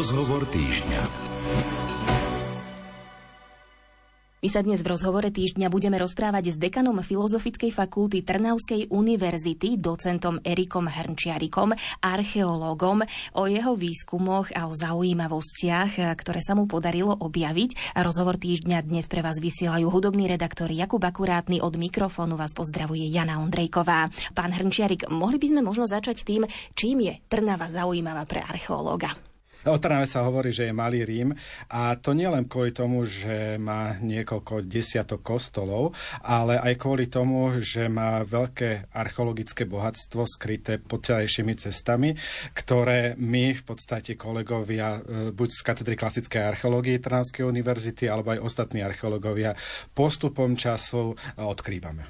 Rozhovor týždňa. My sa dnes v rozhovore týždňa budeme rozprávať s dekanom Filozofickej fakulty Trnavskej univerzity, docentom Erikom Hrnčiarikom, archeológom, o jeho výskumoch a o zaujímavostiach, ktoré sa mu podarilo objaviť. Rozhovor týždňa dnes pre vás vysielajú hudobný redaktor Jakub Akurátny. Od mikrofónu vás pozdravuje Jana Ondrejková. Pán Hrnčiarik, mohli by sme možno začať tým, čím je Trnava zaujímavá pre archeológa? O Trnave sa hovorí, že je malý Rím a to nie len kvôli tomu, že má niekoľko desiatok kostolov, ale aj kvôli tomu, že má veľké archeologické bohatstvo skryté pod terajšími cestami, ktoré my v podstate kolegovia e, buď z katedry klasickej archeológie Trnavskej univerzity alebo aj ostatní archeológovia postupom času e, odkrývame.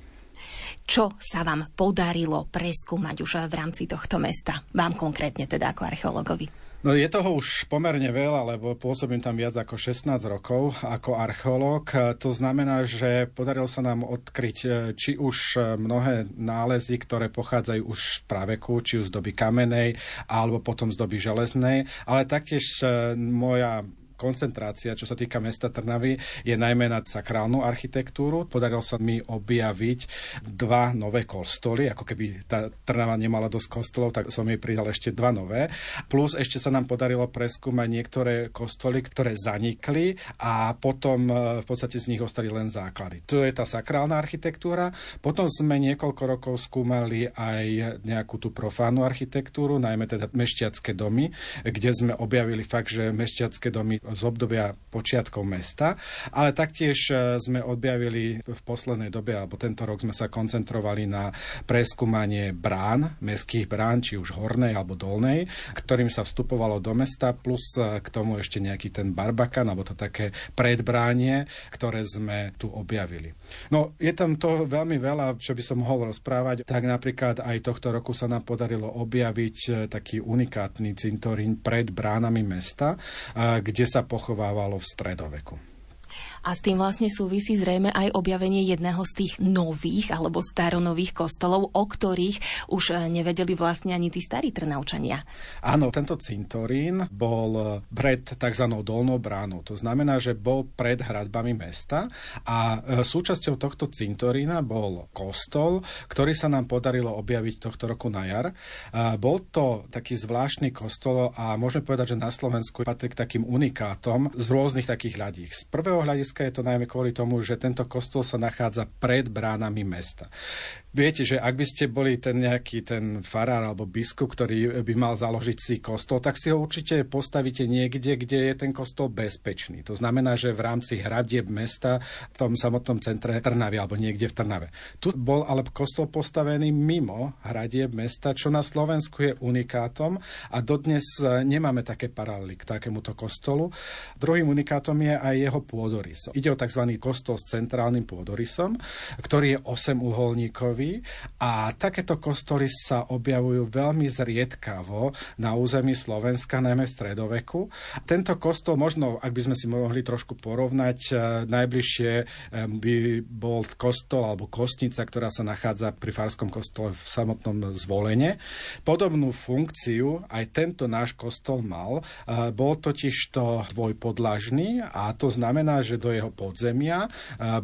Čo sa vám podarilo preskúmať už v rámci tohto mesta? Vám konkrétne teda ako archeológovi? No je toho už pomerne veľa, lebo pôsobím tam viac ako 16 rokov ako archeológ. To znamená, že podarilo sa nám odkryť e, či už e, mnohé nálezy, ktoré pochádzajú už z praveku, či už z doby kamenej, alebo potom z doby železnej, ale taktiež e, moja koncentrácia, čo sa týka mesta Trnavy, je najmä na sakrálnu architektúru. Podarilo sa mi objaviť dva nové kostoly, ako keby tá Trnava nemala dosť kostolov, tak som jej pridal ešte dva nové. Plus ešte sa nám podarilo preskúmať niektoré kostoly, ktoré zanikli a potom e, v podstate z nich ostali len základy. To je tá sakrálna architektúra. Potom sme niekoľko rokov skúmali aj nejakú tú profánnu architektúru, najmä teda mešťacké domy, kde sme objavili fakt, že mešťacké domy z obdobia počiatkov mesta, ale taktiež e, sme objavili v poslednej dobe, alebo tento rok sme sa koncentrovali na preskúmanie brán, mestských brán, či už hornej alebo dolnej, ktorým sa vstupovalo do mesta, plus e, k tomu ešte nejaký ten barbakan, alebo to také predbránie, ktoré sme tu objavili. No, je tam to veľmi veľa, čo by som mohol rozprávať. Tak napríklad aj tohto roku sa nám podarilo objaviť e, taký unikátny cintorín pred bránami mesta, kde sa sa pochovávalo v stredoveku. A s tým vlastne súvisí zrejme aj objavenie jedného z tých nových alebo staronových kostolov, o ktorých už eh, nevedeli vlastne ani tí starí trnaučania. Áno, tento cintorín bol pred tzv. dolnou bránou. To znamená, že bol pred hradbami mesta a eh, súčasťou tohto cintorína bol kostol, ktorý sa nám podarilo objaviť tohto roku na jar. Bol to taký zvláštny kostol a môžeme povedať, že na Slovensku patrí k takým unikátom z rôznych takých hľadík. Z prvého hľadiska hľadiska je to najmä kvôli tomu, že tento kostol sa nachádza pred bránami mesta. Viete, že ak by ste boli ten nejaký ten farár alebo biskup, ktorý by mal založiť si kostol, tak si ho určite postavíte niekde, kde je ten kostol bezpečný. To znamená, že v rámci hradieb mesta v tom samotnom centre Trnavy alebo niekde v Trnave. Tu bol ale kostol postavený mimo hradieb mesta, čo na Slovensku je unikátom a dodnes nemáme také paralely k takémuto kostolu. Druhým unikátom je aj jeho pôdorys. Ide o tzv. kostol s centrálnym pôdorysom, ktorý je 8 uholníkový kostolový a takéto kostoly sa objavujú veľmi zriedkavo na území Slovenska, najmä v stredoveku. Tento kostol možno, ak by sme si mohli trošku porovnať, e, najbližšie e, by bol kostol alebo kostnica, ktorá sa nachádza pri Farskom kostole v samotnom zvolenie. Podobnú funkciu aj tento náš kostol mal. E, bol totiž to dvojpodlažný a to znamená, že do jeho podzemia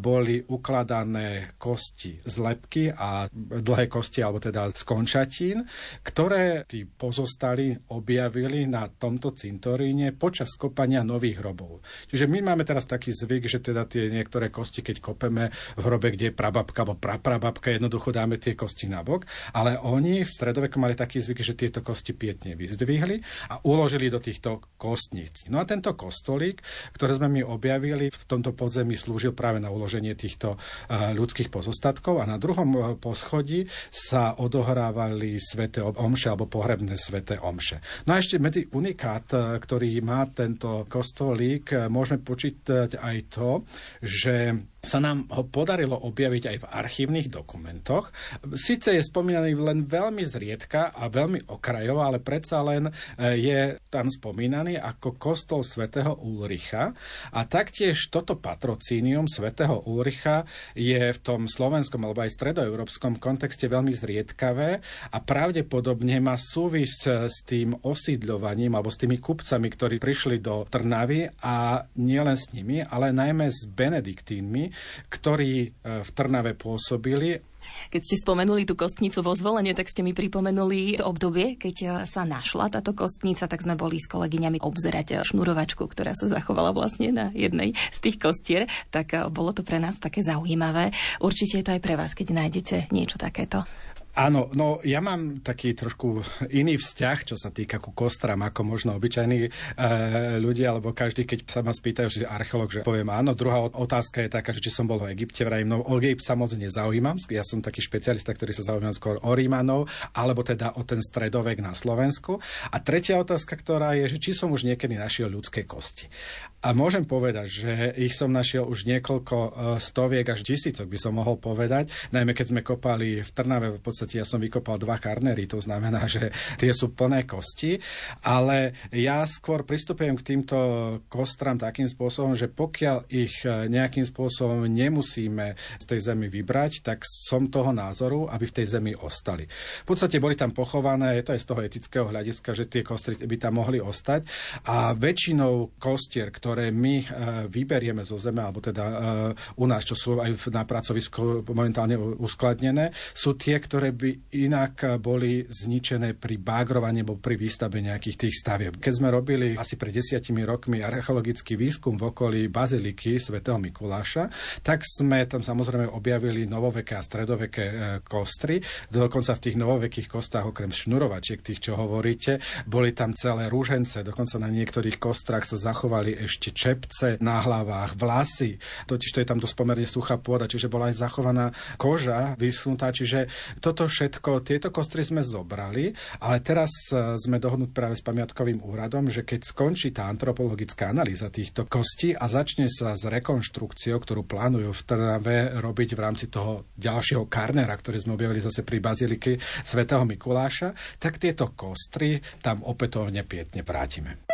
boli ukladané kosti z lepky a a dlhé kosti, alebo teda z končatín, ktoré tí pozostali objavili na tomto cintoríne počas kopania nových hrobov. Čiže my máme teraz taký zvyk, že teda tie niektoré kosti, keď kopeme v hrobe, kde je prababka alebo praprababka, jednoducho dáme tie kosti na bok, ale oni v stredoveku mali taký zvyk, že tieto kosti pietne vyzdvihli a uložili do týchto kostníc. No a tento kostolík, ktoré sme my objavili v tomto podzemí, slúžil práve na uloženie týchto uh, ľudských pozostatkov a na druhom uh, poschodí sa odohrávali sveté omše alebo pohrebné sveté omše. No a ešte medzi unikát, e, ktorý má tento kostolík, e, môžeme počítať aj to, že sa nám ho podarilo objaviť aj v archívnych dokumentoch. Sice je spomínaný len veľmi zriedka a veľmi okrajovo, ale predsa len e, je tam spomínaný ako kostol svätého Ulricha a taktiež toto patrocínium svätého Ulricha je v tom slovenskom alebo aj stredoeurópskom kontexte veľmi zriedkavé a pravdepodobne má súvisť s tým osídľovaním alebo s tými kupcami, ktorí prišli do Trnavy a nielen s nimi, ale najmä s benediktínmi, ktorí e, v Trnave pôsobili keď ste spomenuli tú kostnicu vo zvolenie, tak ste mi pripomenuli to obdobie, keď e, sa našla táto kostnica, tak sme boli s kolegyňami obzerať e, šnurovačku, ktorá sa zachovala vlastne na jednej z tých kostier. Tak bolo to pre nás také zaujímavé. Určite je to aj pre vás, keď nájdete niečo takéto. Áno, no ja mám taký trošku iný vzťah, čo sa týka ku kostram, ako možno obyčajní e, ľudia, alebo každý, keď sa ma spýtajú, že archeológ, že poviem áno. Druhá otázka je taká, že či som bol v Egypte, vrajím, no o Egypt sa moc nezaujímam. Ja som taký špecialista, ktorý sa zaujímam skôr o Rímanov, alebo teda o ten stredovek na Slovensku. A tretia otázka, ktorá je, že či som už niekedy našiel ľudské kosti. A môžem povedať, že ich som našiel už niekoľko e, stoviek až tisícok, by som mohol povedať, najmä keď sme kopali v Trnave v podstate podstate ja som vykopal dva karnery, to znamená, že tie sú plné kosti, ale ja skôr pristupujem k týmto kostram takým spôsobom, že pokiaľ ich e, nejakým spôsobom nemusíme z tej zemi vybrať, tak som toho názoru, aby v tej zemi ostali. V podstate boli tam pochované, to je z toho etického hľadiska, že tie kostry by tam mohli ostať a väčšinou kostier, ktoré my e, vyberieme zo zeme, alebo teda e, u nás, čo sú aj na pracovisku momentálne uskladnené, sú tie, ktoré by inak boli zničené pri bágrovaní alebo pri výstave nejakých tých stavieb. Keď sme robili asi pred desiatimi rokmi archeologický výskum v okolí baziliky svätého Mikuláša, tak sme tam samozrejme objavili novoveké a stredoveké e, kostry. Dokonca v tých novovekých kostách, okrem šnurovačiek, tých, čo hovoríte, boli tam celé rúžence, dokonca na niektorých kostrách sa zachovali ešte čepce na hlavách, vlasy. Totiž to je tam dosť pomerne suchá pôda, čiže bola aj zachovaná koža vyschnutá, čiže toto všetko, tieto kostry sme zobrali, ale teraz e, sme dohodnúť práve s pamiatkovým úradom, že keď skončí tá antropologická analýza týchto kostí a začne sa s rekonštrukciou, ktorú plánujú v Trnave robiť v rámci toho ďalšieho karnera, ktorý sme objavili zase pri baziliky svätého Mikuláša, tak tieto kostry tam opätovne pietne vrátime.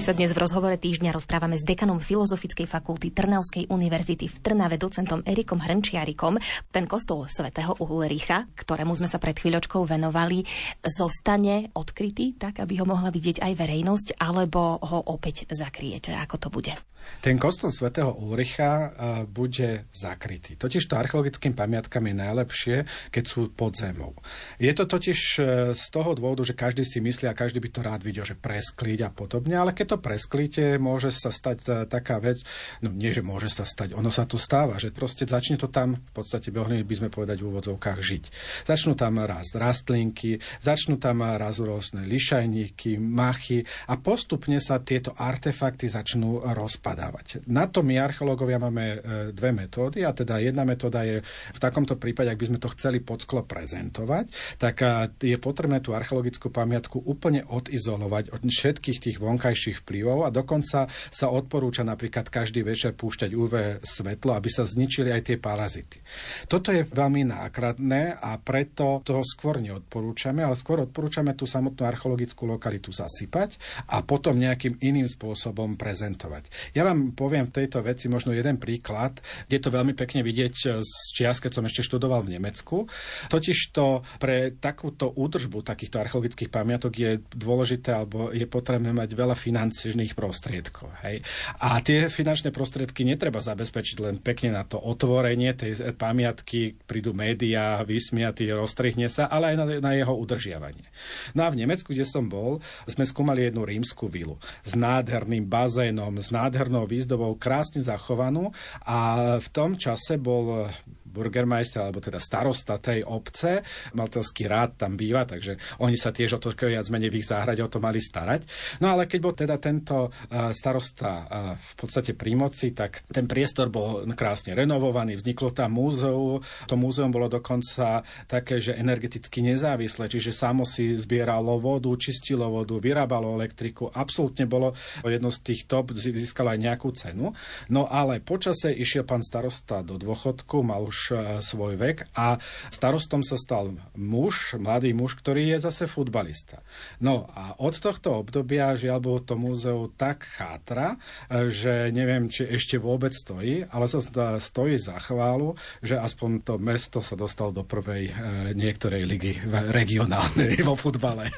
Sa dnes v rozhovore týždňa rozprávame s dekanom Filozofickej fakulty Trnavskej univerzity v Trnave docentom Erikom Hrnčiarikom. Ten kostol svätého Ulricha, ktorému sme sa pred chvíľočkou venovali, zostane odkrytý tak, aby ho mohla vidieť aj verejnosť, alebo ho opäť zakriete? Ako to bude? Ten kostol svätého Ulricha bude zakrytý. Totiž to archeologickým pamiatkám je najlepšie, keď sú pod zemou. Je to totiž e, z toho dôvodu, že každý si myslí a každý by to rád videl, že presklíť a podobne, ale keď to presklíte, môže sa stať e, taká vec, no nie, že môže sa stať, ono sa to stáva, že proste začne to tam, v podstate by sme povedať v úvodzovkách žiť. Začnú tam raz rastlinky, začnú tam raz rôzne lišajníky, machy a postupne sa tieto artefakty začnú rozpadať dávať. Na to my archeológovia máme e, dve metódy a teda jedna metóda je v takomto prípade, ak by sme to chceli pod sklo prezentovať, tak e, je potrebné tú archeologickú pamiatku úplne odizolovať od všetkých tých vonkajších vplyvov a dokonca sa odporúča napríklad každý večer púšťať UV svetlo, aby sa zničili aj tie parazity. Toto je veľmi nákladné a preto to skôr neodporúčame, ale skôr odporúčame tú samotnú archeologickú lokalitu zasypať a potom nejakým iným spôsobom prezentovať. Ja vám poviem v tejto veci možno jeden príklad, kde to veľmi pekne vidieť z čias, keď som ešte študoval v Nemecku. Totiž to pre takúto údržbu takýchto archeologických pamiatok je dôležité alebo je potrebné mať veľa finančných prostriedkov. Hej? A tie finančné prostriedky netreba zabezpečiť len pekne na to otvorenie tej pamiatky, prídu médiá, vysmiatý, roztrihne sa, ale aj na, na jeho udržiavanie. No a v Nemecku, kde som bol, sme skúmali jednu rímsku vilu s nádherným bazénom, s nádhernou výzdobou krásne zachovanú a v tom čase bol burgermeister, alebo teda starosta tej obce. Maltelský rád tam býva, takže oni sa tiež o to viac menej v ich záhrade o to mali starať. No ale keď bol teda tento uh, starosta uh, v podstate pri moci, tak ten priestor bol krásne renovovaný, vzniklo tam múzeum. To múzeum bolo dokonca také, že energeticky nezávislé, čiže samo si zbieralo vodu, čistilo vodu, vyrábalo elektriku. Absolútne bolo jedno z tých top, získalo aj nejakú cenu. No ale počase išiel pán starosta do dôchodku, mal už e, svoj vek a starostom sa stal muž, mladý muž, ktorý je zase futbalista. No a od tohto obdobia žiaľ bolo to múzeu tak chátra, e, že neviem, či ešte vôbec stojí, ale sa stojí za chválu, že aspoň to mesto sa dostalo do prvej e, niektorej ligy regionálnej vo futbale.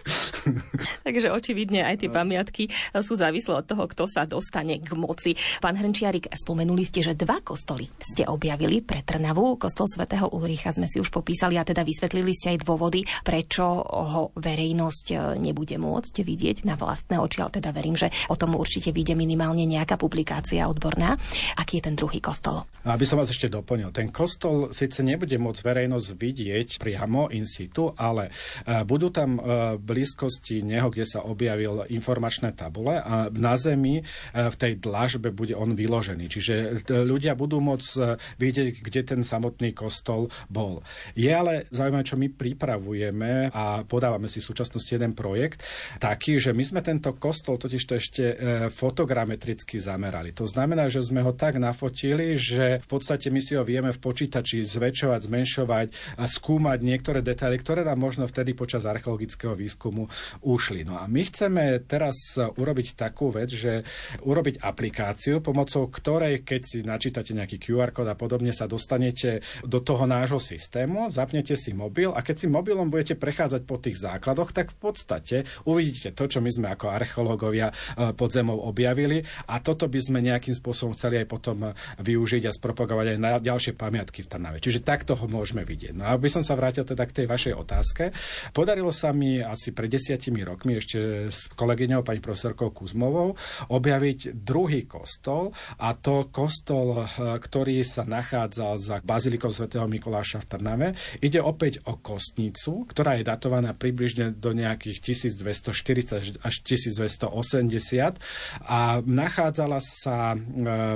Takže očividne aj tie pamiatky sú závislé od toho, kto sa dostane k moci. Pán Hrnčiarik, spomenuli ste, že dva kostoly ste objavili pre Trnavu. Kostol svätého Ulricha sme si už popísali a teda vysvetlili ste aj dôvody, prečo ho verejnosť e, nebude môcť vidieť na vlastné oči, ale teda verím, že o tom určite vyjde minimálne nejaká publikácia odborná. Aký je ten druhý kostol? Aby som vás ešte doplnil, ten kostol síce nebude môcť verejnosť vidieť priamo in situ, ale e, budú tam e, blízko blízkosti neho, kde sa objavil informačné tabule a na zemi v tej dlažbe bude on vyložený. Čiže ľudia budú môcť vidieť, kde ten samotný kostol bol. Je ale zaujímavé, čo my pripravujeme a podávame si v súčasnosti jeden projekt, taký, že my sme tento kostol totiž to ešte fotogrametricky zamerali. To znamená, že sme ho tak nafotili, že v podstate my si ho vieme v počítači zväčšovať, zmenšovať a skúmať niektoré detaily, ktoré nám možno vtedy počas archeologického výskumu ušli. No a my chceme teraz urobiť takú vec, že urobiť aplikáciu, pomocou ktorej, keď si načítate nejaký QR kód a podobne, sa dostanete do toho nášho systému, zapnete si mobil a keď si mobilom budete prechádzať po tých základoch, tak v podstate uvidíte to, čo my sme ako archeológovia e, pod zemou objavili a toto by sme nejakým spôsobom chceli aj potom využiť a spropagovať aj na ďalšie pamiatky v Trnave. Čiže takto ho môžeme vidieť. No a aby som sa vrátil teda k tej vašej otázke, podarilo sa mi asi pred desiatimi rokmi ešte s kolegyňou pani profesorkou Kuzmovou objaviť druhý kostol a to kostol, eh, ktorý sa nachádza za bazilikou svätého Mikuláša v Trnave. Ide opäť o kostnicu, ktorá je datovaná približne do nejakých 1240 až 1280 a nachádzala sa eh,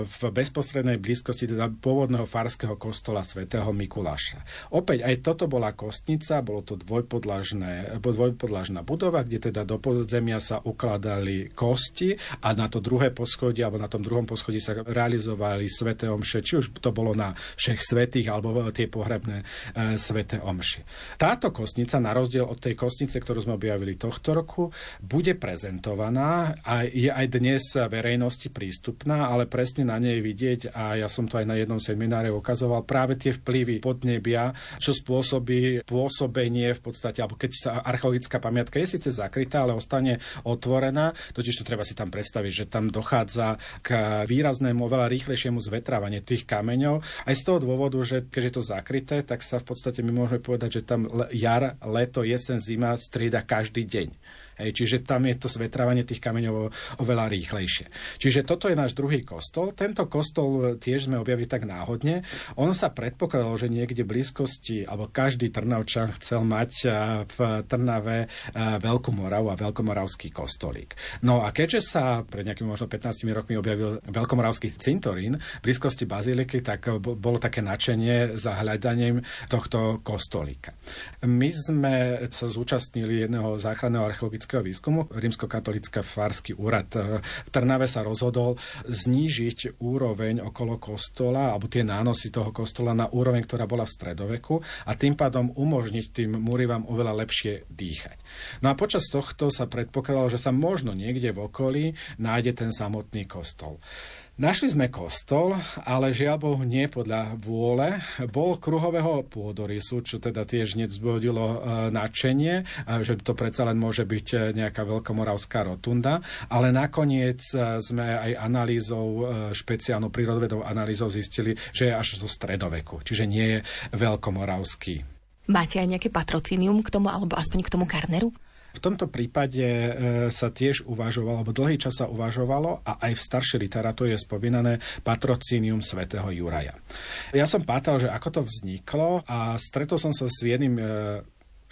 v bezprostrednej blízkosti teda pôvodného farského kostola svätého Mikuláša. Opäť aj toto bola kostnica, bolo to dvojpodlažná budova, kde teda do podzemia sa ukladali kosti a na to druhé poschodie alebo na tom druhom poschodí sa realizovali sveté omše, či už to bolo na všech svetých alebo tie pohrebné e, sveté omše. Táto kostnica, na rozdiel od tej kostnice, ktorú sme objavili tohto roku, bude prezentovaná a je aj dnes verejnosti prístupná, ale presne na nej vidieť a ja som to aj na jednom semináre ukazoval práve tie vplyvy podnebia, čo spôsobí pôsobenie v podstate, alebo keď sa archeologická pamiatka je síce zakrytá, ale ostane otvorená, totiž to treba si tam predstaviť, že tam dochádza k výraznému, oveľa rýchlejšiemu zvetrávaniu tých kameňov. Aj z toho dôvodu, že keď je to zakryté, tak sa v podstate my môžeme povedať, že tam jar, leto, jesen, zima strieda každý deň. Hej, čiže tam je to svetrávanie tých kameňov oveľa rýchlejšie. Čiže toto je náš druhý kostol. Tento kostol tiež sme objavili tak náhodne. On sa predpokladal, že niekde v blízkosti, alebo každý Trnavčan chcel mať v Trnave Veľkú Moravu a Veľkomoravský kostolík. No a keďže sa pred nejakými možno 15 rokmi objavil Veľkomoravský cintorín v blízkosti Baziliky, tak bolo také nadšenie za hľadaním tohto kostolíka. My sme sa zúčastnili jedného záchranného archeologického katolického výskumu. Rímskokatolický fársky úrad e, v Trnave sa rozhodol znížiť úroveň okolo kostola alebo tie nánosy toho kostola na úroveň, ktorá bola v stredoveku a tým pádom umožniť tým múrivám oveľa lepšie dýchať. No a počas tohto sa predpokladalo, že sa možno niekde v okolí nájde ten samotný kostol. Našli sme kostol, ale žiaľ Bohu nie podľa vôle. Bol kruhového pôdorysu, čo teda tiež nevzbudilo e, nadšenie, že to predsa len môže byť e, nejaká veľkomoravská rotunda, ale nakoniec e, sme aj analýzou, špeciálnou prírodovedou analýzou zistili, že je až zo stredoveku, čiže nie je veľkomoravský. Máte aj nejaké patrocínium k tomu, alebo aspoň k tomu karneru? V tomto prípade e, sa tiež uvažovalo, alebo dlhý čas sa uvažovalo a aj v staršej literatúre je spomínané patrocínium svätého Juraja. Ja som pátal, že ako to vzniklo a stretol som sa s jedným e,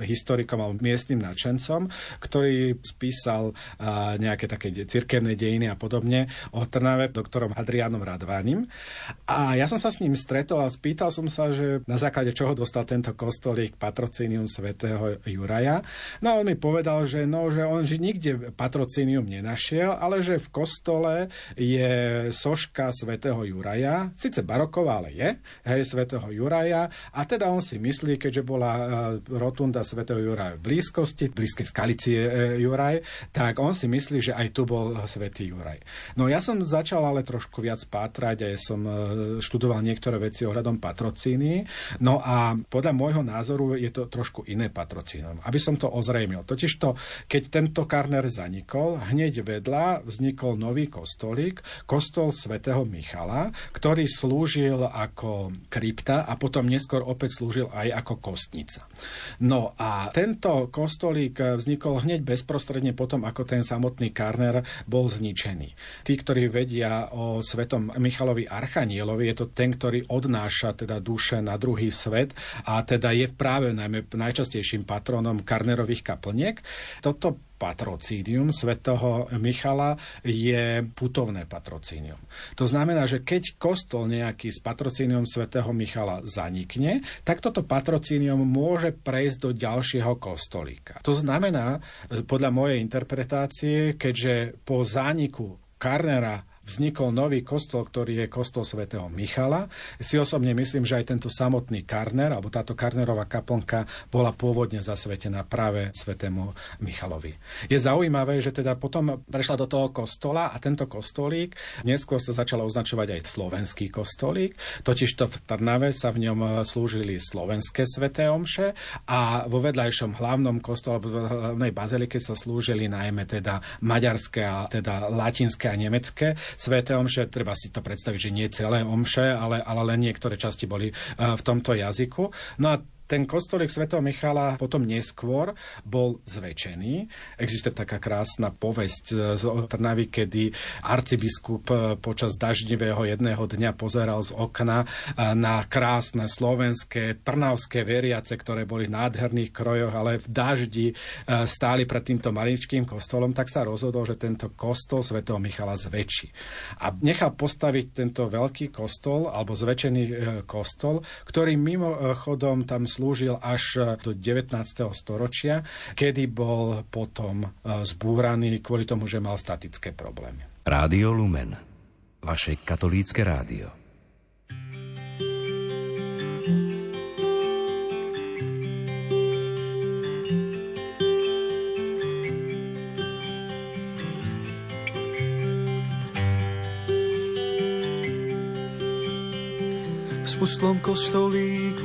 historikom alebo miestnym nadšencom, ktorý spísal uh, nejaké také cirkevné dejiny a podobne o Trnave doktorom Adrianom Radvánim. A ja som sa s ním stretol a spýtal som sa, že na základe čoho dostal tento kostolík patrocínium svätého Juraja. No a on mi povedal, že, no, že on že nikde patrocínium nenašiel, ale že v kostole je soška svätého Juraja, síce baroková, ale je, hej, svätého Juraja a teda on si myslí, keďže bola uh, rotunda svätého Juraja v blízkosti, v blízkej skalici je Juraj, tak on si myslí, že aj tu bol svätý Juraj. No ja som začal ale trošku viac pátrať a ja som e, študoval niektoré veci ohľadom patrocíny. No a podľa môjho názoru je to trošku iné patrocínom. Aby som to ozrejmil. Totižto, keď tento Karner zanikol, hneď vedľa vznikol nový kostolík, kostol svätého Michala, ktorý slúžil ako krypta a potom neskôr opäť slúžil aj ako kostnica. No a tento kostolík vznikol hneď bezprostredne potom, ako ten samotný Karner bol zničený. Tí, ktorí vedia o svetom Michalovi Archanielovi, je to ten, ktorý odnáša teda duše na druhý svet a teda je práve najmä najčastejším patronom Karnerových kaplniek. Toto patrocínium svätého Michala je putovné patrocínium. To znamená, že keď kostol nejaký s patrocínium svätého Michala zanikne, tak toto patrocínium môže prejsť do ďalšieho kostolíka. To znamená, podľa mojej interpretácie, keďže po zániku Karnera vznikol nový kostol, ktorý je kostol svätého Michala. Si osobne myslím, že aj tento samotný Karner, alebo táto Karnerová kaplnka bola pôvodne zasvetená práve svätému Michalovi. Je zaujímavé, že teda potom prešla do toho kostola a tento kostolík neskôr sa začalo označovať aj slovenský kostolík, totižto v Trnave sa v ňom slúžili slovenské sveté omše a vo vedľajšom hlavnom kostole alebo v hlavnej bazilike sa slúžili najmä teda maďarské a teda latinské a nemecké Sveté omše, treba si to predstaviť, že nie celé omše, ale, ale len niektoré časti boli eh, v tomto jazyku. No a ten kostolík svätého Michala potom neskôr bol zväčšený. Existuje taká krásna povesť z Trnavy, kedy arcibiskup počas daždivého jedného dňa pozeral z okna na krásne slovenské trnavské veriace, ktoré boli v nádherných krojoch, ale v daždi e, stáli pred týmto maličkým kostolom, tak sa rozhodol, že tento kostol svätého Michala zväčší. A nechal postaviť tento veľký kostol, alebo zväčšený kostol, ktorý mimochodom tam slúžil až e, do 19. storočia, kedy bol potom e, zbúraný kvôli tomu, že mal statické problémy. Rádio Lumen, vaše katolícke rádio. V pustlom kostolíku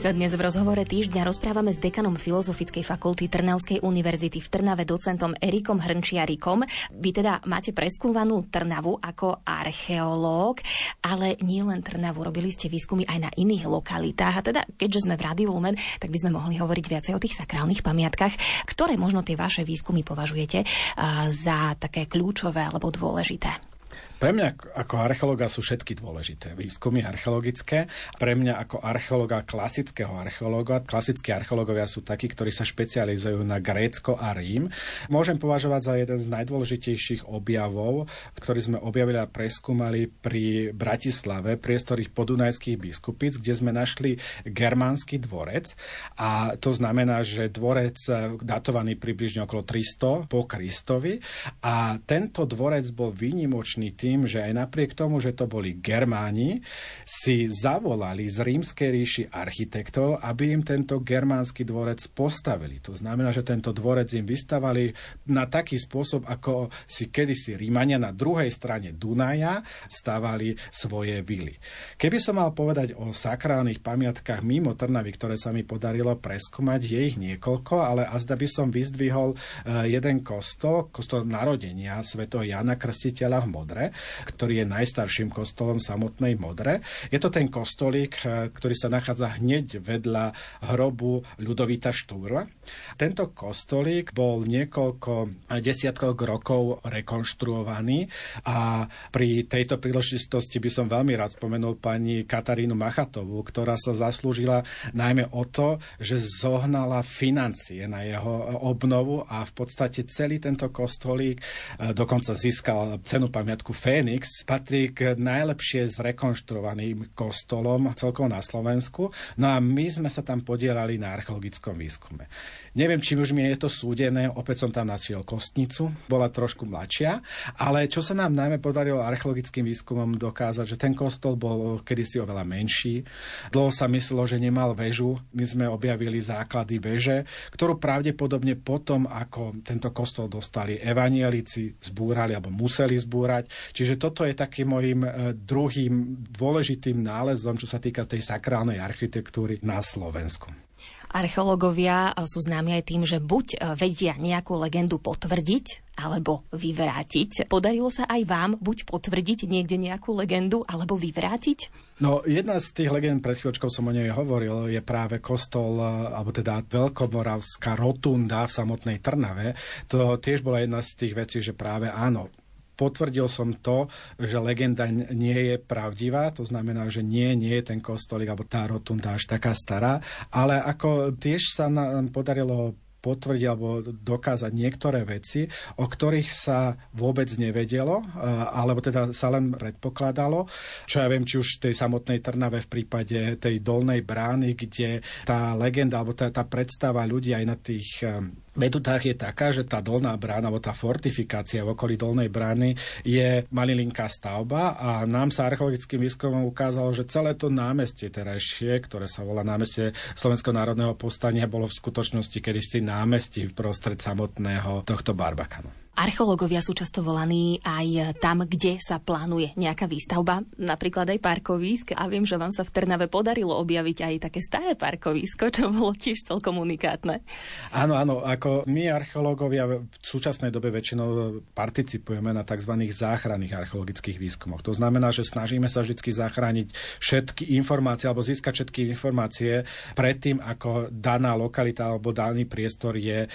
sa dnes v rozhovore týždňa rozprávame s dekanom Filozofickej fakulty Trnavskej univerzity v Trnave docentom Erikom Hrnčiarikom. Vy teda máte preskúvanú Trnavu ako archeológ, ale nie len Trnavu, robili ste výskumy aj na iných lokalitách. A teda, keďže sme v Rádiu Lumen, tak by sme mohli hovoriť viacej o tých sakrálnych pamiatkách, ktoré možno tie vaše výskumy považujete za také kľúčové alebo dôležité. Pre mňa ako archeologa sú všetky dôležité. Výskumy archeologické. Pre mňa ako archeologa, klasického archeologa, klasickí archeológovia sú takí, ktorí sa špecializujú na Grécko a Rím. Môžem považovať za jeden z najdôležitejších objavov, ktorý sme objavili a preskúmali pri Bratislave, priestorých podunajských biskupíc, kde sme našli germánsky dvorec. A to znamená, že dvorec datovaný približne okolo 300 po Kristovi. A tento dvorec bol výnimočný tým, tým, že aj napriek tomu, že to boli Germáni, si zavolali z rímskej ríši architektov, aby im tento germánsky dvorec postavili. To znamená, že tento dvorec im vystavali na taký spôsob, ako si kedysi Rímania na druhej strane Dunaja stavali svoje vily. Keby som mal povedať o sakrálnych pamiatkách mimo Trnavy, ktoré sa mi podarilo preskúmať, je ich niekoľko, ale azda by som vyzdvihol eh, jeden kostol, kostol narodenia svätého Jana Krstiteľa v Modre, ktorý je najstarším kostolom samotnej Modre. Je to ten kostolík, eh, ktorý sa nachádza hneď vedľa hrobu Ľudovita Štúra. Tento kostolík bol niekoľko desiatkov rokov rekonštruovaný a pri tejto príležitosti by som veľmi rád spomenul pani Katarínu Machatovú, ktorá sa zaslúžila najmä o to, že zohnala financie na jeho obnovu a v podstate celý tento kostolík dokonca získal cenu pamiatku Fénix patrí k najlepšie zrekonštruovaným kostolom celkovo na Slovensku. No a my sme sa tam podielali na archeologickom výskume. Neviem, či už mi je to súdené, opäť som tam našiel kostnicu, bola trošku mladšia, ale čo sa nám najmä podarilo archeologickým výskumom dokázať, že ten kostol bol kedysi oveľa menší. Dlho sa myslelo, že nemal väžu. My sme objavili základy veže, ktorú pravdepodobne potom, ako tento kostol dostali evanielici, zbúrali alebo museli zbúrať. Čiže toto je takým mojim e, druhým dôležitým nálezom, čo sa týka tej sakrálnej architektúry na Slovensku. Archeológovia sú známi aj tým, že buď vedia nejakú legendu potvrdiť, alebo vyvrátiť. Podarilo sa aj vám buď potvrdiť niekde nejakú legendu, alebo vyvrátiť? No, jedna z tých legend, pred chvíľočkou som o nej hovoril, je práve kostol, alebo teda Veľkomoravská rotunda v samotnej Trnave. To tiež bola jedna z tých vecí, že práve áno, potvrdil som to, že legenda nie je pravdivá, to znamená, že nie, nie je ten kostolík alebo tá rotunda až taká stará, ale ako tiež sa nám podarilo potvrdiť alebo dokázať niektoré veci, o ktorých sa vôbec nevedelo, eh, alebo teda sa len predpokladalo. Čo ja viem, či už v tej samotnej Trnave v prípade tej dolnej brány, kde tá legenda alebo tá, tá predstava ľudí aj na tých Vedutách je taká, že tá dolná brána, alebo tá fortifikácia v okolí dolnej brány je malilinká stavba a nám sa archeologickým výskumom ukázalo, že celé to námestie terajšie, ktoré sa volá námestie Slovenského národného povstania, bolo v skutočnosti kedysi námestí prostred samotného tohto Barbakanu. Archeológovia sú často volaní aj tam, kde sa plánuje nejaká výstavba, napríklad aj parkovísk. A viem, že vám sa v Trnave podarilo objaviť aj také staré parkovisko, čo bolo tiež celkom unikátne. Áno, áno, ako my archeológovia v súčasnej dobe väčšinou participujeme na tzv. záchranných archeologických výskumoch. To znamená, že snažíme sa vždy zachrániť všetky informácie alebo získať všetky informácie predtým, ako daná lokalita alebo daný priestor je e,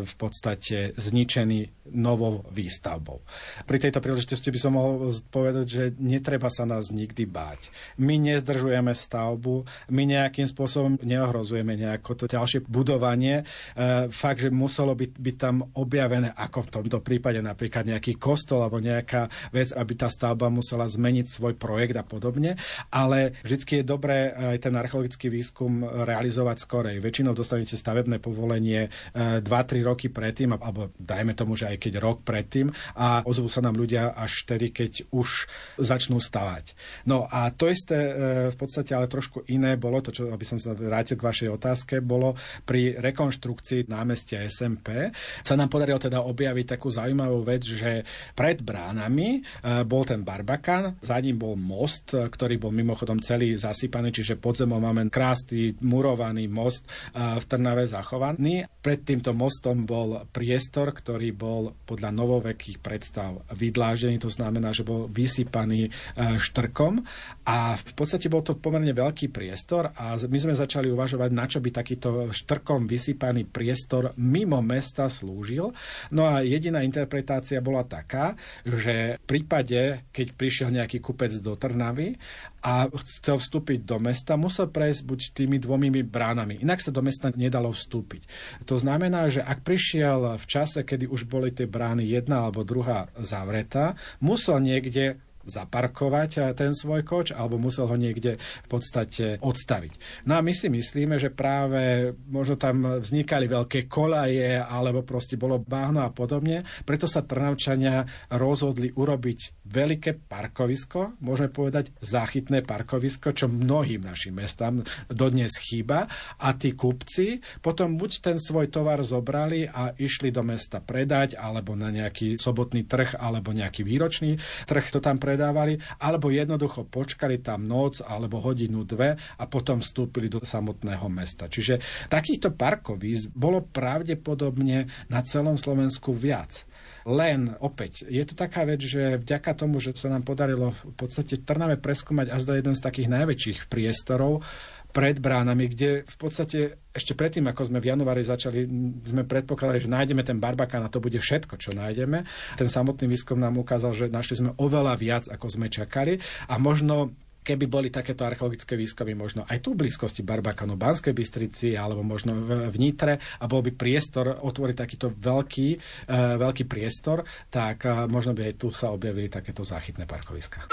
v podstate zničený novou výstavbou. Pri tejto príležitosti by som mohol povedať, že netreba sa nás nikdy báť. My nezdržujeme stavbu, my nejakým spôsobom neohrozujeme nejako to ďalšie budovanie. E, fakt, že muselo byť, byť tam objavené, ako v tomto prípade napríklad nejaký kostol alebo nejaká vec, aby tá stavba musela zmeniť svoj projekt a podobne. Ale vždy je dobré aj ten archeologický výskum realizovať skorej. Väčšinou dostanete stavebné povolenie 2-3 e, roky predtým, alebo dajme tomu, že aj keď rok predtým a ozvú sa nám ľudia až vtedy, keď už začnú stavať. No a to isté e, v podstate ale trošku iné bolo, to čo, aby som sa vrátil k vašej otázke, bolo pri rekonštrukcii námestia SMP. Sa nám podarilo teda objaviť takú zaujímavú vec, že pred bránami e, bol ten Barbakan, za ním bol most, ktorý bol mimochodom celý zasypaný, čiže pod zemou máme krásny murovaný most e, v Trnave zachovaný. Pred týmto mostom bol priestor, ktorý bol podľa novovekých predstav vydlážený, to znamená, že bol vysypaný e, štrkom a v podstate bol to pomerne veľký priestor a my sme začali uvažovať, na čo by takýto štrkom vysypaný priestor mimo mesta slúžil. No a jediná interpretácia bola taká, že v prípade, keď prišiel nejaký kupec do Trnavy a chcel vstúpiť do mesta, musel prejsť buď tými dvomi bránami. Inak sa do mesta nedalo vstúpiť. To znamená, že ak prišiel v čase, kedy už boli tie brány jedna alebo druhá zavretá, musel niekde zaparkovať eh, ten svoj koč alebo musel ho niekde v podstate odstaviť. No a my si myslíme, že práve možno tam vznikali veľké kolaje alebo proste bolo báhno a podobne, preto sa Trnavčania rozhodli urobiť veľké parkovisko, môžeme povedať záchytné parkovisko, čo mnohým našim mestám dodnes chýba a tí kupci potom buď ten svoj tovar zobrali a išli do mesta predať alebo na nejaký sobotný trh alebo nejaký výročný trh to tam predali predávali, alebo jednoducho počkali tam noc alebo hodinu, dve a potom vstúpili do samotného mesta. Čiže takýchto parkovíc bolo pravdepodobne na celom Slovensku viac. Len opäť, je to taká vec, že vďaka tomu, že sa nám podarilo v podstate Trnave preskúmať a zda jeden z takých najväčších priestorov, pred bránami, kde v podstate ešte predtým, ako sme v januári začali, sme predpokladali, že nájdeme ten barbakán a to bude všetko, čo nájdeme. Ten samotný výskum nám ukázal, že našli sme oveľa viac, ako sme čakali a možno keby boli takéto archeologické výskumy možno aj tu v blízkosti Barbakanu, Banskej Bystrici alebo možno v, v Nitre a bol by priestor otvoriť takýto veľký, uh, veľký priestor, tak uh, možno by aj tu sa objavili takéto záchytné parkoviska.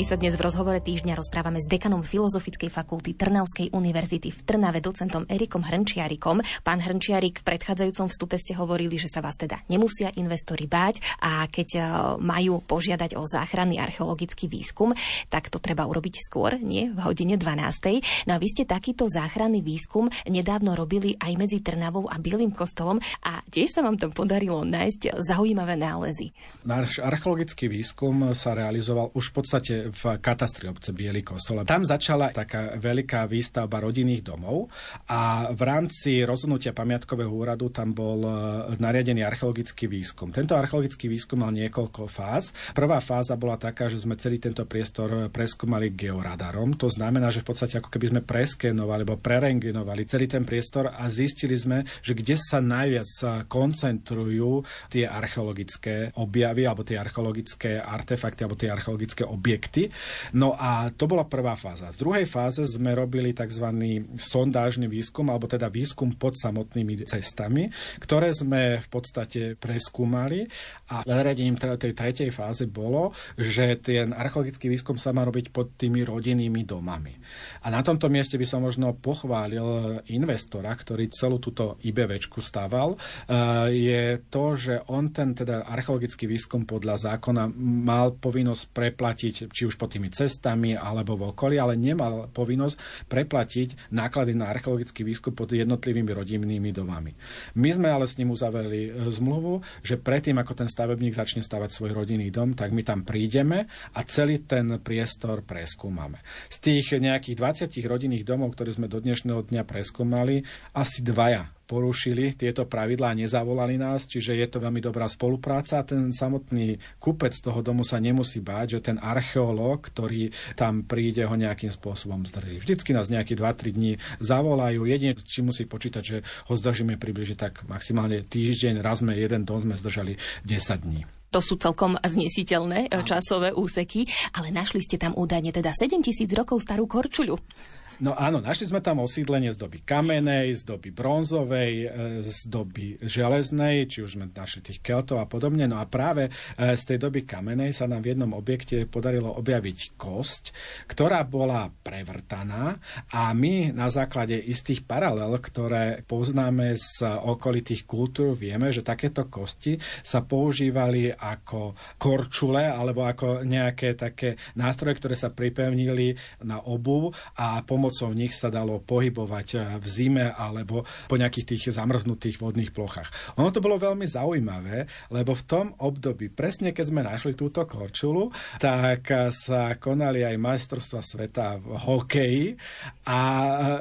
My sa dnes v rozhovore týždňa rozprávame s dekanom Filozofickej fakulty Trnavskej univerzity v Trnave, docentom Erikom Hrnčiarikom. Pán Hrnčiarik, v predchádzajúcom vstupe ste hovorili, že sa vás teda nemusia investori báť a keď e, majú požiadať o záchranný archeologický výskum, tak to treba urobiť skôr, nie v hodine 12. No a vy ste takýto záchranný výskum nedávno robili aj medzi Trnavou a Bielým kostolom a tiež sa vám tam podarilo nájsť zaujímavé nálezy. Náš archeologický výskum sa realizoval už v podstate v katastri obce Bielý kostol. Tam začala taká veľká výstavba rodinných domov a v rámci rozhodnutia pamiatkového úradu tam bol e, nariadený archeologický výskum. Tento archeologický výskum mal niekoľko fáz. Prvá fáza bola taká, že sme celý tento priestor preskúmali georadarom. To znamená, že v podstate ako keby sme preskenovali alebo prerengenovali celý ten priestor a zistili sme, že kde sa najviac koncentrujú tie archeologické objavy alebo tie archeologické artefakty alebo tie archeologické objekty. No a to bola prvá fáza. V druhej fáze sme robili tzv. sondážny výskum, alebo teda výskum pod samotnými cestami, ktoré sme v podstate preskúmali a zariadením tej tretej fáze bolo, že ten archeologický výskum sa má robiť pod tými rodinnými domami. A na tomto mieste by som možno pochválil investora, ktorý celú túto IBVčku stával, eh, je to, že on ten teda archeologický výskum podľa zákona mal povinnosť preplatiť či už pod tými cestami alebo v okolí, ale nemal povinnosť preplatiť náklady na archeologický výskum pod jednotlivými rodinnými domami. My sme ale s ním uzavreli e, zmluvu, že predtým, ako ten stavebník začne stavať svoj rodinný dom, tak my tam prídeme a celý ten priestor preskúmame. Z tých nejakých 20 rodinných domov, ktoré sme do dnešného dňa preskúmali, asi dvaja porušili tieto pravidlá a nezavolali nás, čiže je to veľmi dobrá spolupráca a ten samotný kupec toho domu sa nemusí báť, že ten archeológ, ktorý tam príde, ho nejakým spôsobom zdrží. Vždycky nás nejaké 2-3 dní zavolajú, jedine, či musí počítať, že ho zdržíme približne tak maximálne týždeň, raz sme jeden dom sme zdržali 10 dní. To sú celkom znesiteľné časové úseky, ale našli ste tam údajne teda 7000 rokov starú korčuľu. No áno, našli sme tam osídlenie z doby kamenej, z doby bronzovej, e, z doby železnej, či už sme našli tých keltov a podobne. No a práve e, z tej doby kamenej sa nám v jednom objekte podarilo objaviť kosť, ktorá bola prevrtaná a my na základe istých paralel, ktoré poznáme z okolitých kultúr, vieme, že takéto kosti sa používali ako korčule alebo ako nejaké také nástroje, ktoré sa pripevnili na obu a pomoc pomocou nich sa dalo pohybovať eh, v zime alebo po nejakých tých zamrznutých vodných plochách. Ono to bolo veľmi zaujímavé, lebo v tom období, presne keď sme našli túto korčulu, tak eh, sa konali aj majstrovstva sveta v hokeji a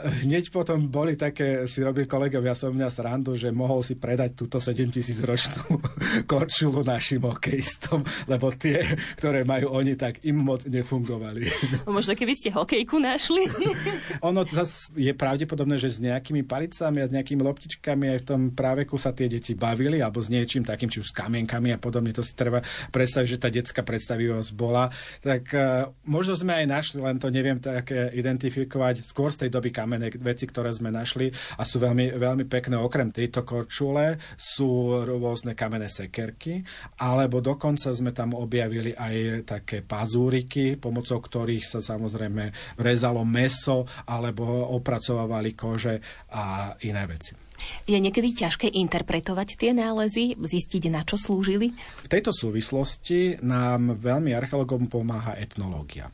eh, hneď potom boli také, si robili kolegovia som mňa srandu, že mohol si predať túto 7000 ročnú korčulu našim hokejistom, lebo tie, ktoré majú oni, tak im moc nefungovali. Možno keby ste hokejku našli. ono zase je pravdepodobné, že s nejakými palicami a s nejakými loptičkami aj v tom práveku sa tie deti bavili, alebo s niečím takým, či už s kamienkami a podobne. To si treba predstaviť, že tá detská predstavivosť bola. Tak uh, možno sme aj našli, len to neviem tak identifikovať, skôr z tej doby kamenej veci, ktoré sme našli a sú veľmi, veľmi pekné. Okrem tejto korčule sú rôzne kamenné sekerky, alebo dokonca sme tam objavili aj také pazúriky, pomocou ktorých sa samozrejme rezalo meso alebo opracovávali kože a iné veci. Je niekedy ťažké interpretovať tie nálezy, zistiť, na čo slúžili? V tejto súvislosti nám veľmi archeologom pomáha etnológia. E,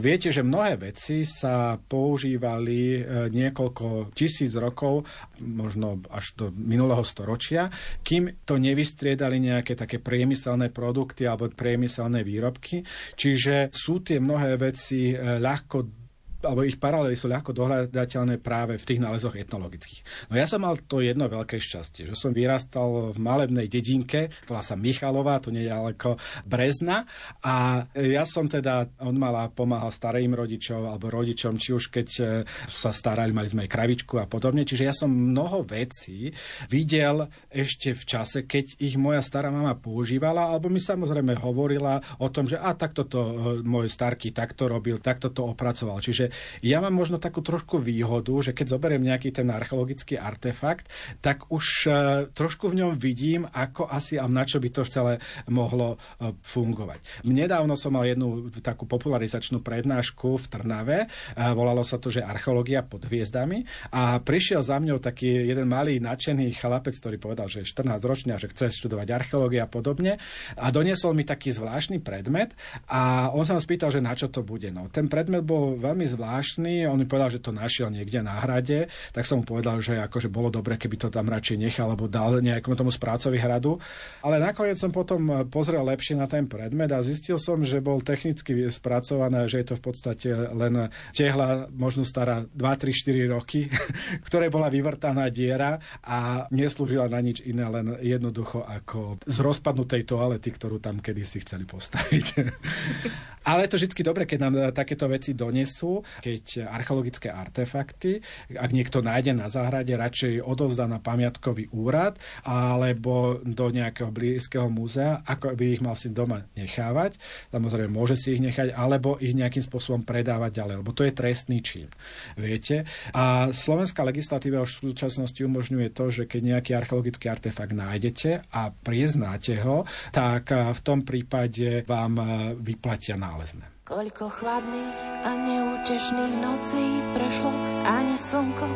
viete, že mnohé veci sa používali e, niekoľko tisíc rokov, možno až do minulého storočia, kým to nevystriedali nejaké také priemyselné produkty alebo priemyselné výrobky. Čiže sú tie mnohé veci e, ľahko alebo ich paralely sú ľahko dohľadateľné práve v tých nálezoch etnologických. No ja som mal to jedno veľké šťastie, že som vyrastal v malebnej dedinke, volá sa Michalová, to ďaleko Brezna a ja som teda on mala pomáhal starým rodičom alebo rodičom, či už keď e, sa starali, mali sme aj kravičku a podobne, čiže ja som mnoho vecí videl ešte v čase, keď ich moja stará mama používala, alebo mi samozrejme hovorila o tom, že a takto to e, môj starky takto robil, takto to opracoval. Čiže ja mám možno takú trošku výhodu, že keď zoberiem nejaký ten archeologický artefakt, tak už uh, trošku v ňom vidím, ako asi a na čo by to celé mohlo uh, fungovať. Nedávno som mal jednu takú popularizačnú prednášku v Trnave, uh, volalo sa to, že archeológia pod hviezdami a prišiel za mňou taký jeden malý nadšený chlapec, ktorý povedal, že je 14 ročný a že chce študovať archeológiu a podobne a doniesol mi taký zvláštny predmet a on sa ma spýtal, že na čo to bude. No, ten predmet bol veľmi zvláštny, on mi povedal, že to našiel niekde na hrade, tak som mu povedal, že akože bolo dobre, keby to tam radšej nechal, alebo dal nejakému tomu správcovi hradu. Ale nakoniec som potom pozrel lepšie na ten predmet a zistil som, že bol technicky spracované, že je to v podstate len tehla možno stará 2, 3, 4 roky, v ktorej bola vyvrtaná diera a neslúžila na nič iné, len jednoducho ako z rozpadnutej toalety, ktorú tam kedysi chceli postaviť. Ale je to vždy dobre, keď nám takéto veci donesú, keď archeologické artefakty, ak niekto nájde na záhrade, radšej odovzdá na pamiatkový úrad alebo do nejakého blízkeho múzea, ako by ich mal si doma nechávať. Samozrejme, môže si ich nechať, alebo ich nejakým spôsobom predávať ďalej, lebo to je trestný čin. Viete? A slovenská legislatíva už v súčasnosti umožňuje to, že keď nejaký archeologický artefakt nájdete a priznáte ho, tak v tom prípade vám vyplatia na nálezné. Koľko chladných a neútešných nocí prešlo, ani slnko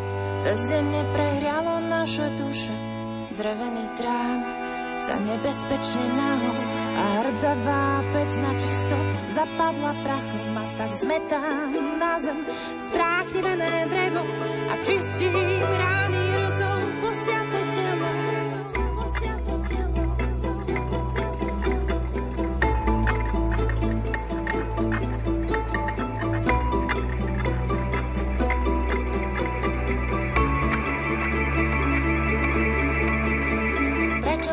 cez zem neprehrialo naše duše. Drevený trám sa nebezpečne nahol a hrdzavá pec na čisto zapadla prachom a tak zmetám na zem spráchnivené drevo a čistím rány rdzom posiate.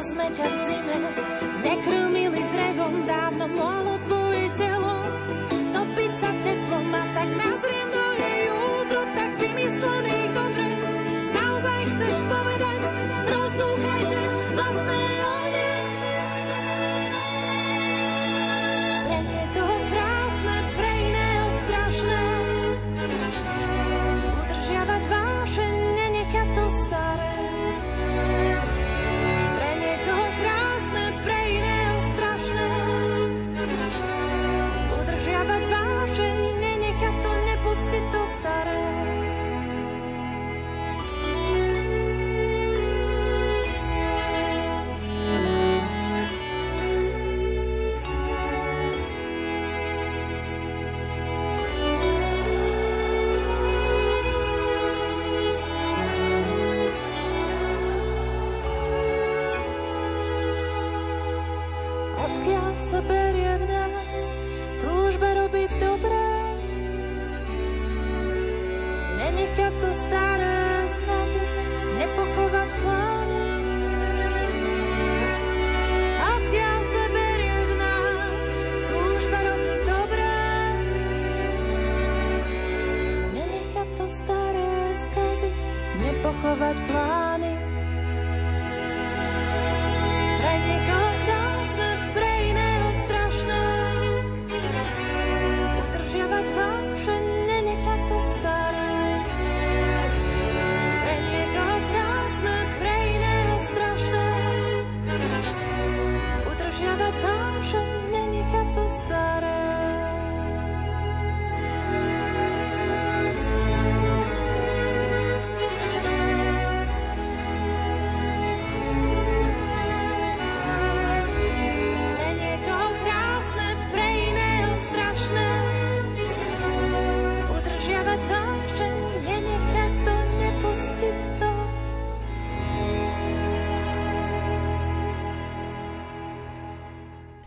Sme ťa v zime. Nekrmili drevom, dávno mohlo tvoje telo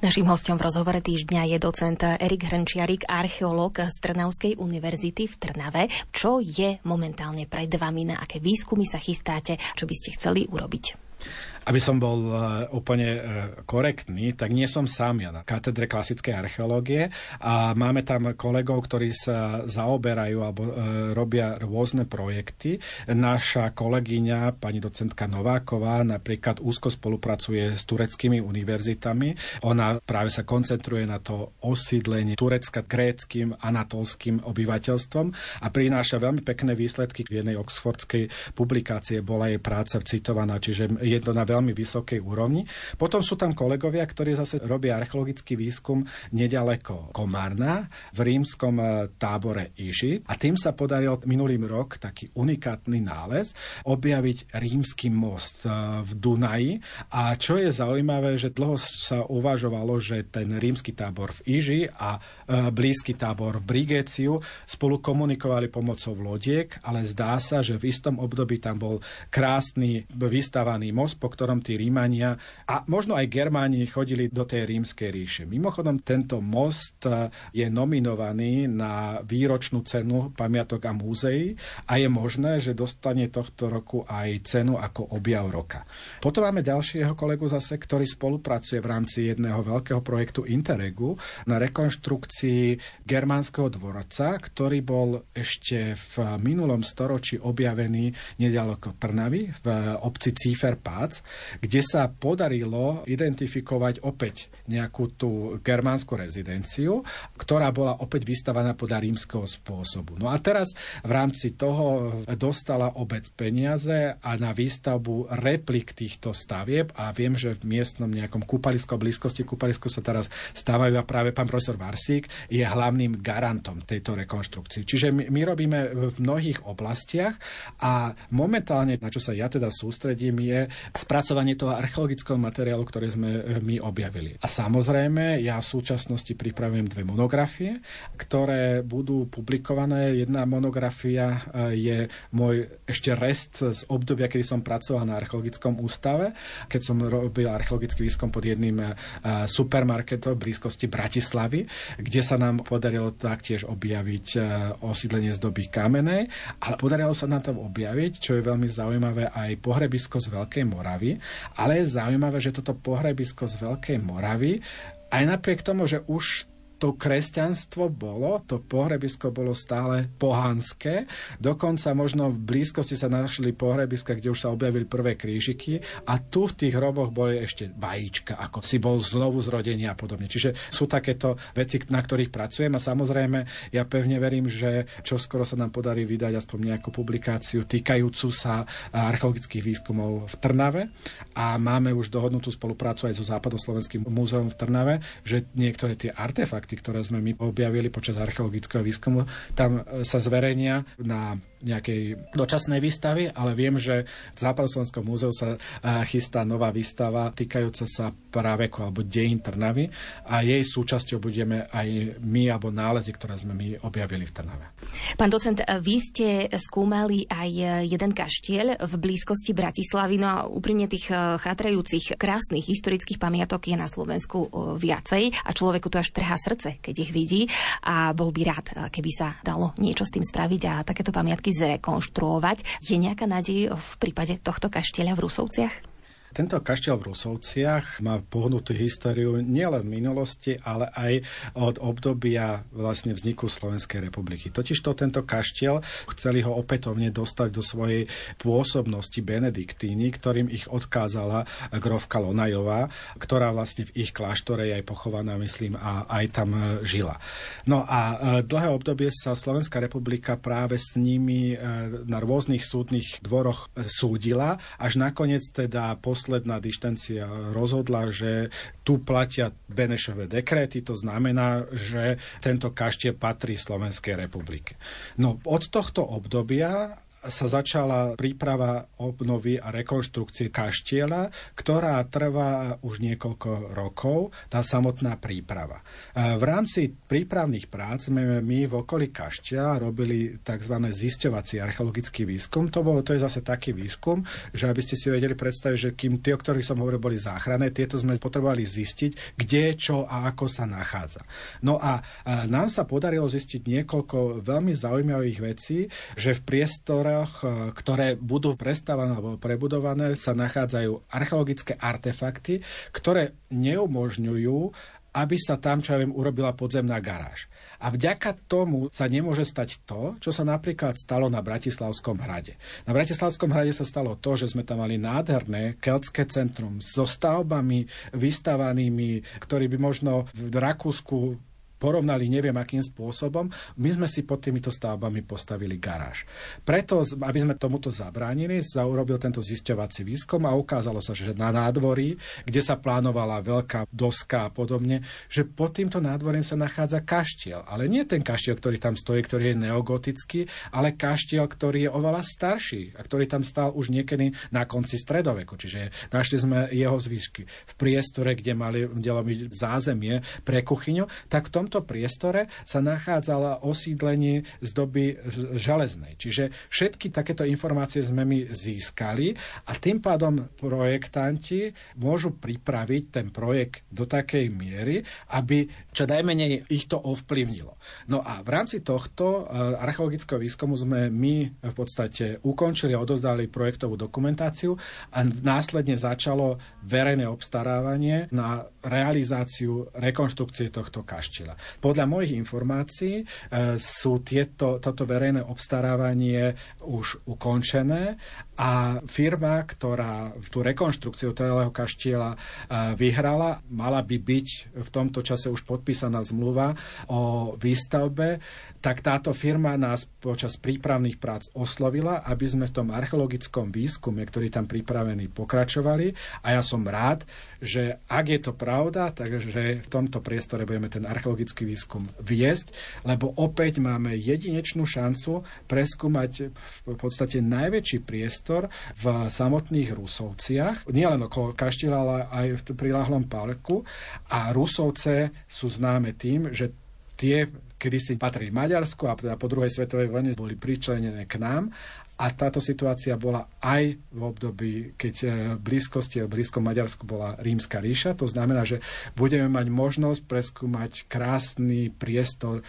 Naším hostom v rozhovore týždňa je docent Erik Hrnčiarik, archeológ z Trnavskej univerzity v Trnave. Čo je momentálne pred vami, na aké výskumy sa chystáte, čo by ste chceli urobiť? Aby som bol e, úplne e, korektný, tak nie som sám ja na katedre klasickej archeológie a máme tam kolegov, ktorí sa zaoberajú alebo e, robia rôzne projekty. Naša kolegyňa, pani docentka Nováková, napríklad úzko spolupracuje s tureckými univerzitami. Ona práve sa koncentruje na to osídlenie Turecka gréckým, anatolským obyvateľstvom a prináša veľmi pekné výsledky. V jednej oxfordskej publikácie bola jej práca citovaná, čiže je na veľmi vysokej úrovni. Potom sú tam kolegovia, ktorí zase robia archeologický výskum nedaleko Komárna v rímskom e, tábore Iži a tým sa podaril minulý rok taký unikátny nález objaviť rímsky most e, v Dunaji a čo je zaujímavé, že dlho sa uvažovalo, že ten rímsky tábor v Iži a e, blízky tábor v Brigéciu spolu komunikovali pomocou lodiek, ale zdá sa, že v istom období tam bol krásny vystavaný most, po ktorom tí Rímania a možno aj Germáni chodili do tej rímskej ríše. Mimochodom, tento most e, je nominovaný na výročnú cenu pamiatok a múzeí a je možné, že dostane tohto roku aj cenu ako objav roka. Potom máme ďalšieho kolegu zase, ktorý spolupracuje v rámci jedného veľkého projektu Interregu na rekonštrukcii germánskeho dvorca, ktorý bol ešte v minulom storočí objavený nedaleko Trnavy v obci Cífer-Pác, kde sa podarilo identifikovať opäť nejakú tú germánsku rezidenciu, ktorá bola opäť vystavaná podľa rímskeho spôsobu. No a teraz v rámci toho dostala obec peniaze a na výstavbu replik týchto stavieb a viem, že v miestnom nejakom kúpalisku a blízkosti kúpalisku sa teraz stávajú a práve pán profesor Varsík je hlavným garantom tejto rekonštrukcii. Čiže my, my robíme v mnohých oblastiach a momentálne, na čo sa ja teda sústredím, je spracovanie toho archeologického materiálu, ktoré sme my objavili. A samozrejme, ja v súčasnosti pripravujem dve monografie, ktoré budú publikované. Jedna monografia e, je môj ešte rest z obdobia, kedy som pracoval na archeologickom ústave, keď som robil archeologický výskum pod jedným e, supermarketom v blízkosti Bratislavy, kde sa nám podarilo taktiež objaviť e, osídlenie z doby kamenej, ale podarilo sa nám tam objaviť, čo je veľmi zaujímavé, aj pohrebisko z Veľkej Moravy, ale je zaujímavé, že toto pohrebisko z Veľkej Moravy aj napriek tomu, že už to kresťanstvo bolo, to pohrebisko bolo stále pohanské. Dokonca možno v blízkosti sa našli pohrebiska, kde už sa objavili prvé krížiky a tu v tých hroboch boli ešte vajíčka, ako si bol znovu zrodenie a podobne. Čiže sú takéto veci, na ktorých pracujem a samozrejme ja pevne verím, že čo skoro sa nám podarí vydať aspoň nejakú publikáciu týkajúcu sa archeologických výskumov v Trnave a máme už dohodnutú spoluprácu aj so Západoslovenským múzeum v Trnave, že niektoré tie artefakty artefakty, ktoré sme my objavili počas archeologického výskumu, tam e, sa zverejnia na nejakej dočasnej výstavy, ale viem, že v Západoslovenskom múzeu sa e, chystá nová výstava týkajúca sa práveku alebo dejín Trnavy a jej súčasťou budeme aj my alebo nálezy, ktoré sme my objavili v Trnave. Pán docent, vy ste skúmali aj jeden kaštiel v blízkosti Bratislavy, no a úprimne tých chatrajúcich krásnych historických pamiatok je na Slovensku viacej a človeku to až trhá srdce, keď ich vidí a bol by rád, keby sa dalo niečo s tým spraviť a takéto pamiatky zrekonštruovať. Je nejaká nádej v prípade tohto kaštieľa v Rusovciach? Tento kaštiel v Rusovciach má pohnutú históriu nielen v minulosti, ale aj od obdobia vlastne vzniku Slovenskej republiky. Totiž to tento kaštiel chceli ho opätovne dostať do svojej pôsobnosti Benediktíny, ktorým ich odkázala grovka Lonajová, ktorá vlastne v ich kláštore je aj pochovaná, myslím, a aj tam e, žila. No a e, dlhé obdobie sa Slovenská republika práve s nimi e, na rôznych súdnych dvoroch súdila, až nakoniec teda posledný posledná dištancia rozhodla, že tu platia Benešové dekréty, to znamená, že tento kaštiel patrí Slovenskej republike. No od tohto obdobia sa začala príprava obnovy a rekonštrukcie kaštieľa, ktorá trvá už niekoľko rokov, tá samotná príprava. V rámci prípravných prác sme my v okolí kaštieľa robili tzv. zisťovací archeologický výskum. To, bolo, to je zase taký výskum, že aby ste si vedeli predstaviť, že kým tie, o ktorých som hovoril, boli záchranné, tieto sme potrebovali zistiť, kde, čo a ako sa nachádza. No a nám sa podarilo zistiť niekoľko veľmi zaujímavých vecí, že v priestore priestoroch, e, ktoré budú prestávané alebo prebudované, sa nachádzajú archeologické artefakty, ktoré neumožňujú aby sa tam, čo ja viem, urobila podzemná garáž. A vďaka tomu sa nemôže stať to, čo sa napríklad stalo na Bratislavskom hrade. Na Bratislavskom hrade sa stalo to, že sme tam mali nádherné keltské centrum so stavbami vystavanými, ktorý by možno v Rakúsku porovnali neviem akým spôsobom, my sme si pod týmito stavbami postavili garáž. Preto, aby sme tomuto zabránili, sa urobil tento zisťovací výskum a ukázalo sa, že na nádvorí, kde sa plánovala veľká doska a podobne, že pod týmto nádvorím sa nachádza kaštiel. Ale nie ten kaštiel, ktorý tam stojí, ktorý je neogotický, ale kaštiel, ktorý je oveľa starší a ktorý tam stal už niekedy na konci stredoveku. Čiže našli sme jeho zvyšky v priestore, kde mali byť zázemie pre kuchyňu, tak v tom tomto priestore sa nachádzala osídlenie z doby železnej. Čiže všetky takéto informácie sme my získali a tým pádom projektanti môžu pripraviť ten projekt do takej miery, aby čo najmenej ich to ovplyvnilo. No a v rámci tohto eh, archeologického výskumu sme my v podstate ukončili a odozdali projektovú dokumentáciu a následne začalo verejné obstarávanie na realizáciu rekonštrukcie tohto kaštieľa. Podľa mojich informácií e, sú tieto, toto verejné obstarávanie už ukončené a firma, ktorá tú rekonštrukciu celého kaštieľa e, vyhrala, mala by byť v tomto čase už podpísaná zmluva o výstavbe, tak táto firma nás počas prípravných prác oslovila, aby sme v tom archeologickom výskume, ktorý tam pripravený, pokračovali. A ja som rád, že ak je to pravda, takže v tomto priestore budeme ten archeologický výskum viesť, lebo opäť máme jedinečnú šancu preskúmať v podstate najväčší priestor v samotných Rusovciach, nielen okolo kaštieľa, ale aj v priláhlom parku. A Rusovce sú známe tým, že tie kedy si patrili Maďarsku a teda po druhej svetovej vojne boli pričlenené k nám a táto situácia bola aj v období, keď e, v blízkosti, v blízkom Maďarsku bola rímska ríša. To znamená, že budeme mať možnosť preskúmať krásny priestor e,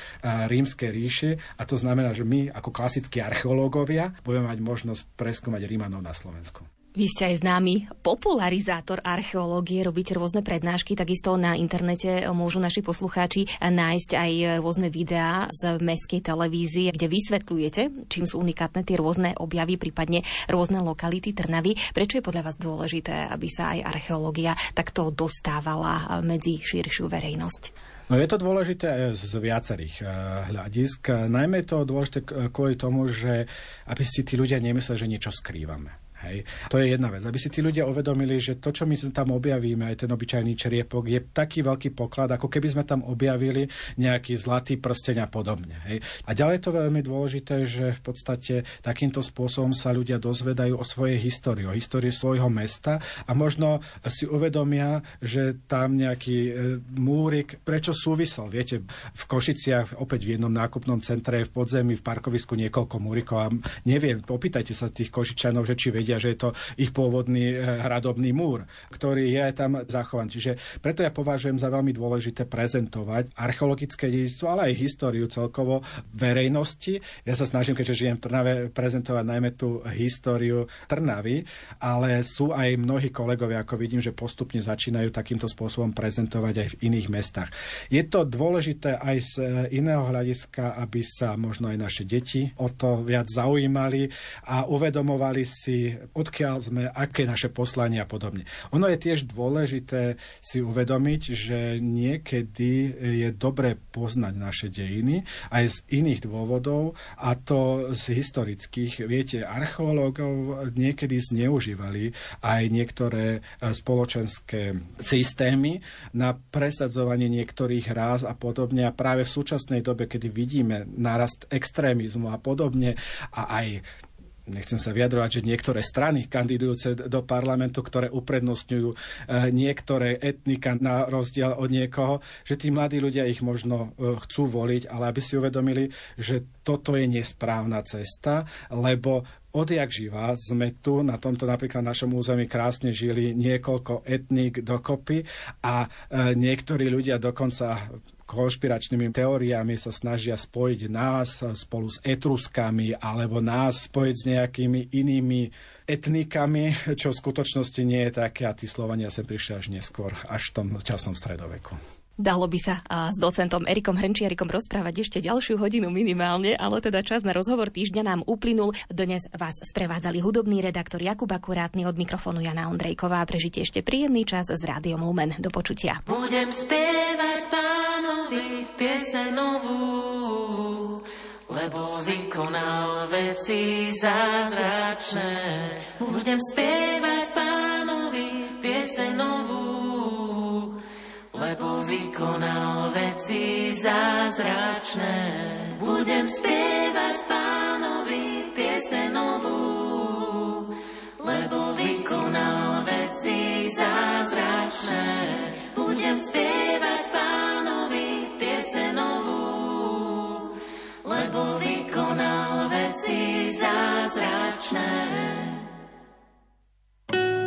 rímskej ríše a to znamená, že my ako klasickí archeológovia budeme mať možnosť preskúmať Rímanov na Slovensku. Vy ste aj známy popularizátor archeológie, robíte rôzne prednášky, takisto na internete môžu naši poslucháči nájsť aj rôzne videá z mestskej televízie, kde vysvetľujete, čím sú unikátne tie rôzne objavy, prípadne rôzne lokality Trnavy. Prečo je podľa vás dôležité, aby sa aj archeológia takto dostávala medzi širšiu verejnosť? No je to dôležité z viacerých uh, hľadisk. Najmä je to dôležité kvôli tomu, že aby si tí ľudia nemysleli, že niečo skrývame. Hej. To je jedna vec. Aby si tí ľudia uvedomili, že to, čo my tam objavíme, aj ten obyčajný čeriepok, je taký veľký poklad, ako keby sme tam objavili nejaký zlatý prsteň a podobne. Hej. A ďalej je to veľmi dôležité, že v podstate takýmto spôsobom sa ľudia dozvedajú o svojej histórii, o histórii svojho mesta a možno si uvedomia, že tam nejaký e, múrik, prečo súvisel. Viete, v Košiciach opäť v jednom nákupnom centre v podzemí, v parkovisku niekoľko múrikov a neviem, popýtajte sa tých Košičanov, že či vedia, vedia, že je to ich pôvodný eh, hradobný múr, ktorý je tam zachovaný. Čiže preto ja považujem za veľmi dôležité prezentovať archeologické dejstvo, ale aj históriu celkovo verejnosti. Ja sa snažím, keďže žijem v Trnave, prezentovať najmä tú históriu Trnavy, ale sú aj mnohí kolegovia, ako vidím, že postupne začínajú takýmto spôsobom prezentovať aj v iných mestách. Je to dôležité aj z eh, iného hľadiska, aby sa možno aj naše deti o to viac zaujímali a uvedomovali si odkiaľ sme, aké naše poslanie a podobne. Ono je tiež dôležité si uvedomiť, že niekedy je dobre poznať naše dejiny aj z iných dôvodov a to z historických. Viete, archeológov niekedy zneužívali aj niektoré e, spoločenské systémy na presadzovanie niektorých ráz a podobne. A práve v súčasnej dobe, kedy vidíme nárast extrémizmu a podobne a aj nechcem sa vyjadrovať, že niektoré strany kandidujúce do parlamentu, ktoré uprednostňujú eh, niektoré etnika na rozdiel od niekoho, že tí mladí ľudia ich možno eh, chcú voliť, ale aby si uvedomili, že toto je nesprávna cesta, lebo odjak živa sme tu, na tomto napríklad našom území krásne žili niekoľko etník dokopy a e, niektorí ľudia dokonca konšpiračnými teóriami sa snažia spojiť nás spolu s Etruskami alebo nás spojiť s nejakými inými etnikami, čo v skutočnosti nie je také a tí Slovania sem prišli až neskôr, až v tom časnom stredoveku. Dalo by sa s docentom Erikom Hrnčiarikom rozprávať ešte ďalšiu hodinu minimálne, ale teda čas na rozhovor týždňa nám uplynul. Dnes vás sprevádzali hudobný redaktor Jakub Akurátny od mikrofónu Jana Ondrejková. Prežite ešte príjemný čas s Rádiom Lumen. Do počutia. Budem spievať pánovi piese novú, lebo vykonal veci zázračné. Budem spievať pánovi lebo vykonal veci zázračné. Budem spievať pánovi piese novú, lebo vykonal veci zázračné. Budem spievať pánovi piese novú, lebo vykonal veci zázračné.